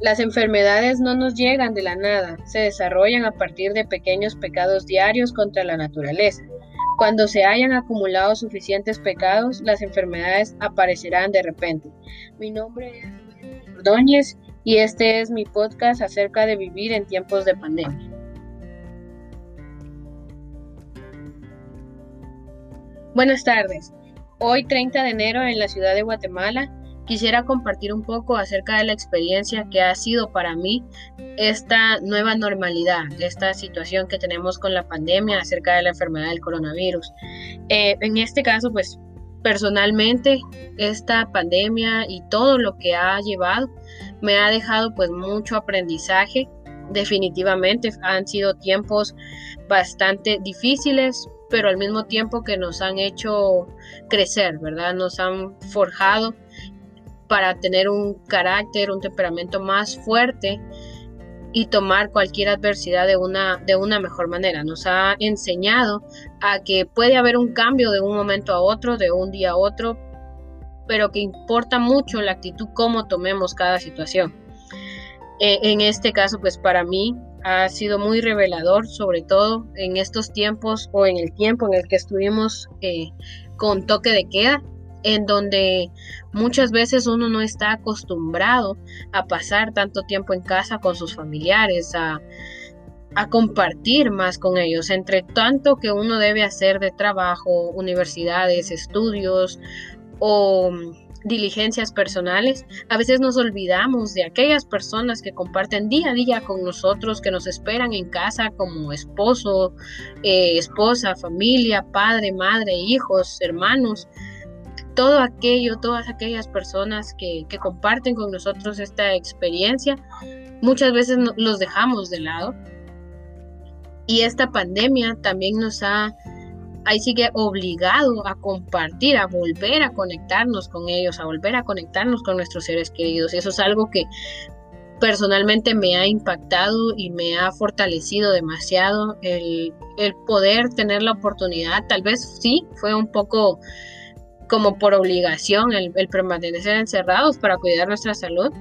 Las enfermedades no nos llegan de la nada, se desarrollan a partir de pequeños pecados diarios contra la naturaleza. Cuando se hayan acumulado suficientes pecados, las enfermedades aparecerán de repente. Mi nombre es Ordóñez y este es mi podcast acerca de vivir en tiempos de pandemia. Buenas tardes. Hoy 30 de enero en la ciudad de Guatemala quisiera compartir un poco acerca de la experiencia que ha sido para mí esta nueva normalidad, esta situación que tenemos con la pandemia acerca de la enfermedad del coronavirus. Eh, en este caso, pues personalmente, esta pandemia y todo lo que ha llevado me ha dejado pues mucho aprendizaje. Definitivamente han sido tiempos bastante difíciles, pero al mismo tiempo que nos han hecho crecer, ¿verdad? Nos han forjado para tener un carácter, un temperamento más fuerte y tomar cualquier adversidad de una, de una mejor manera. Nos ha enseñado a que puede haber un cambio de un momento a otro, de un día a otro, pero que importa mucho la actitud, cómo tomemos cada situación. E, en este caso, pues para mí ha sido muy revelador, sobre todo en estos tiempos o en el tiempo en el que estuvimos eh, con toque de queda en donde muchas veces uno no está acostumbrado a pasar tanto tiempo en casa con sus familiares, a, compartir más con ellos, entre tanto que uno debe hacer de trabajo, universidades, estudios o mm, diligencias personales, a veces nos olvidamos de aquellas personas que comparten día a día con nosotros, que nos esperan en casa como esposo, eh, esposa, familia, padre, madre, hijos, hermanos todo aquello, todas aquellas personas que, comparten con nosotros esta experiencia, muchas veces los dejamos de lado. Y esta pandemia también nos ha, ahí sigue obligado a compartir, a volver a conectarnos con ellos, a volver a conectarnos con nuestros seres queridos. Y eso es algo que personalmente me ha impactado y me ha fortalecido demasiado el, el poder tener la oportunidad. Tal vez sí, fue un poco como por obligación el, permanecer encerrados para cuidar nuestra salud,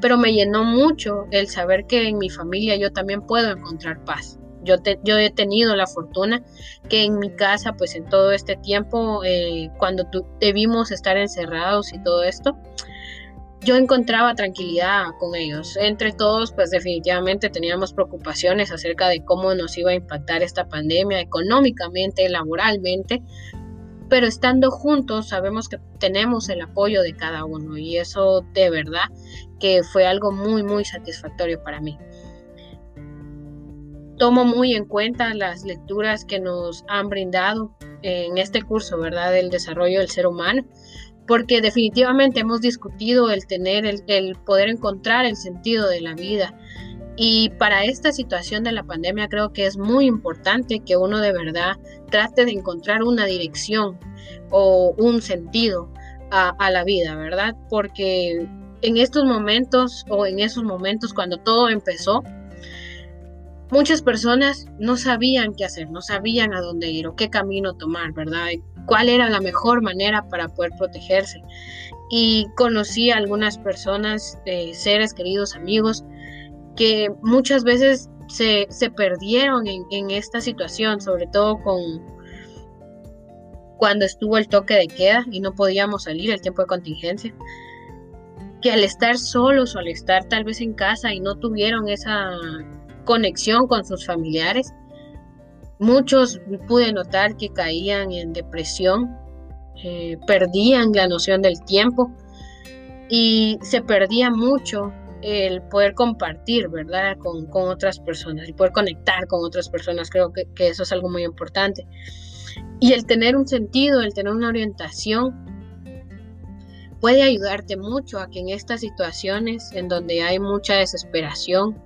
pero me llenó mucho el saber que en mi familia yo también puedo encontrar paz. Yo, yo he tenido la fortuna que en mi casa, pues en todo este tiempo, eh, cuando debimos estar encerrados y todo esto, yo encontraba tranquilidad con ellos. Entre todos, pues definitivamente teníamos preocupaciones acerca de cómo nos iba a impactar esta pandemia económicamente, laboralmente, pero estando juntos sabemos que tenemos el apoyo de cada uno y eso de verdad que fue algo muy muy satisfactorio para mí. Tomo muy en cuenta las lecturas que nos han brindado en este curso, ¿verdad?, del desarrollo del ser humano, porque definitivamente hemos discutido el tener, el, el poder encontrar el sentido de la vida, y para esta situación de la pandemia creo que es muy importante que uno de verdad trate de encontrar una dirección o un sentido a, la vida, ¿verdad? Porque en estos momentos o en esos momentos cuando todo empezó, muchas personas no sabían qué hacer, no sabían a dónde ir o qué camino tomar, ¿verdad? cuál era la mejor manera para poder protegerse. Y conocí a algunas personas, eh, seres queridos, amigos, que muchas veces se, perdieron en, esta situación, sobre todo con cuando estuvo el toque de queda y no podíamos salir el tiempo de contingencia, que al estar solos o al estar tal vez en casa y no tuvieron esa conexión con sus familiares, muchos pude notar que caían en depresión, eh, perdían la noción del tiempo y se perdía mucho el poder compartir, ¿verdad? Con, otras personas, y poder conectar con otras personas, creo que, eso es algo muy importante. Y el tener un sentido, el tener una orientación, puede ayudarte mucho a que en estas situaciones en donde hay mucha desesperación,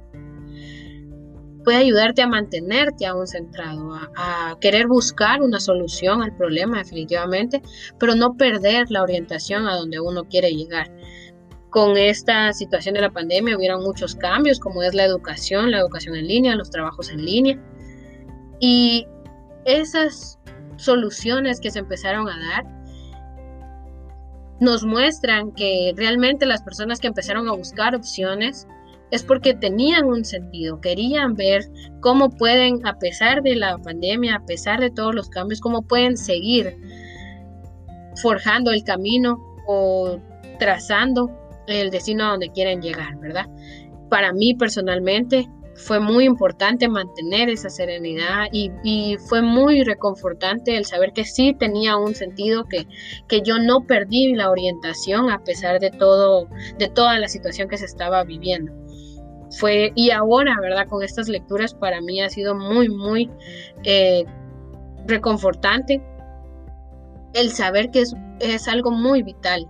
puede ayudarte a mantenerte aún centrado, a, querer buscar una solución al problema definitivamente, pero no perder la orientación a donde uno quiere llegar con esta situación de la pandemia hubieron muchos cambios, como es la educación, la educación en línea, los trabajos en línea. Y esas soluciones que se empezaron a dar nos muestran que realmente las personas que empezaron a buscar opciones es porque tenían un sentido, querían ver cómo pueden, a pesar de la pandemia, a pesar de todos los cambios, cómo pueden seguir forjando el camino o trazando el destino a donde quieren llegar, ¿verdad? Para mí personalmente fue muy importante mantener esa serenidad y, fue muy reconfortante el saber que sí tenía un sentido, que, que yo no perdí la orientación a pesar de todo, de toda la situación que se estaba viviendo. Fue, y ahora, ¿verdad? Con estas lecturas para mí ha sido muy, muy eh, reconfortante el saber que es, es algo muy vital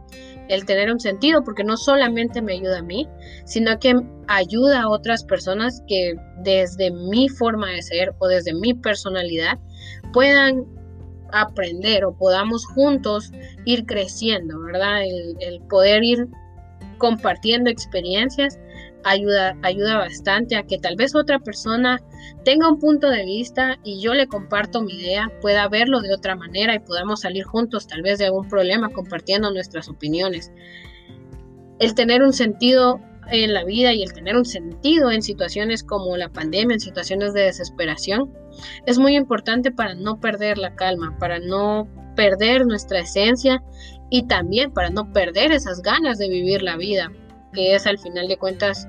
el tener un sentido, porque no solamente me ayuda a mí, sino que ayuda a otras personas que desde mi forma de ser o desde mi personalidad puedan aprender o podamos juntos ir creciendo, ¿verdad? El, poder ir compartiendo experiencias ayuda, ayuda bastante a que tal vez otra persona tenga un punto de vista y yo le comparto mi idea, pueda verlo de otra manera y podamos salir juntos tal vez de algún problema compartiendo nuestras opiniones. El tener un sentido en la vida y el tener un sentido en situaciones como la pandemia, en situaciones de desesperación, es muy importante para no perder la calma, para no perder nuestra esencia y también para no perder esas ganas de vivir la vida, que es al final de cuentas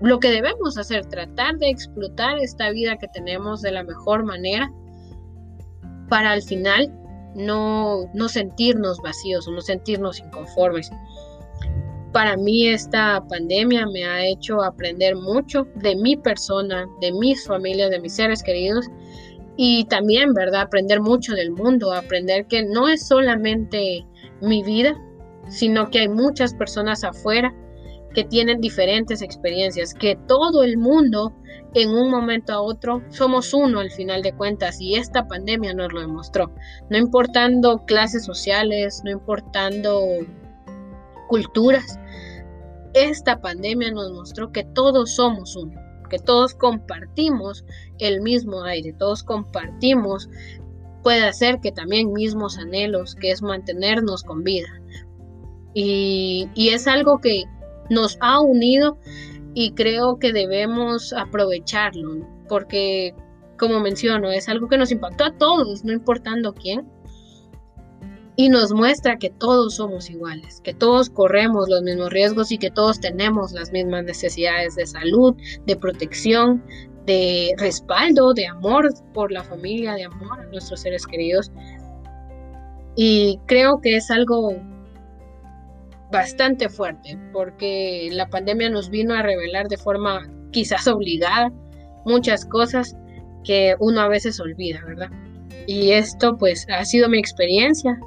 lo que debemos hacer, tratar de explotar esta vida que tenemos de la mejor manera para al final no, no sentirnos vacíos o no sentirnos inconformes. Para mí esta pandemia me ha hecho aprender mucho de mi persona, de mis familias, de mis seres queridos y también, ¿verdad? Aprender mucho del mundo, aprender que no es solamente mi vida, sino que hay muchas personas afuera que tienen diferentes experiencias, que todo el mundo en un momento a otro somos uno al final de cuentas y esta pandemia nos lo demostró. No importando clases sociales, no importando culturas, esta pandemia nos mostró que todos somos uno, que todos compartimos el mismo aire, todos compartimos, puede hacer que también mismos anhelos, que es mantenernos con vida. Y, y es algo que nos ha unido y creo que debemos aprovecharlo, porque como menciono, es algo que nos impactó a todos, no importando quién, y nos muestra que todos somos iguales, que todos corremos los mismos riesgos y que todos tenemos las mismas necesidades de salud, de protección, de respaldo, de amor por la familia, de amor a nuestros seres queridos. Y creo que es algo bastante fuerte, porque la pandemia nos vino a revelar de forma quizás obligada muchas cosas que uno a veces olvida, ¿verdad? Y esto pues ha sido mi experiencia.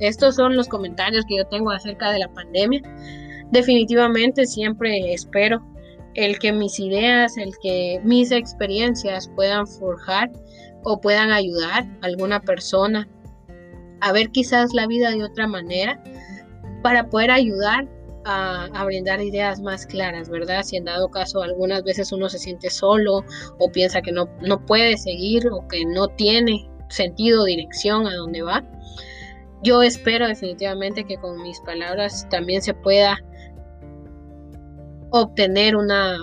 estos son los comentarios que yo tengo acerca de la pandemia. Definitivamente siempre espero el que mis ideas, el que mis experiencias puedan forjar o puedan ayudar a alguna persona a ver quizás la vida de otra manera para poder ayudar a, brindar ideas más claras, ¿verdad? Si en dado caso algunas veces uno se siente solo o piensa que no, no puede seguir o que no tiene sentido, dirección a dónde va. Yo espero definitivamente que con mis palabras también se pueda obtener una,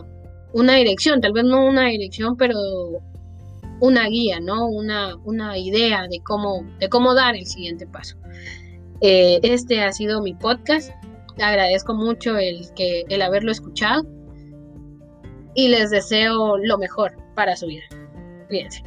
una dirección, tal vez no una dirección, pero una guía, ¿no? Una, una idea de cómo, de cómo dar el siguiente paso. Eh, este ha sido mi podcast. Agradezco mucho el, que, el haberlo escuchado y les deseo lo mejor para su vida. Fíjense.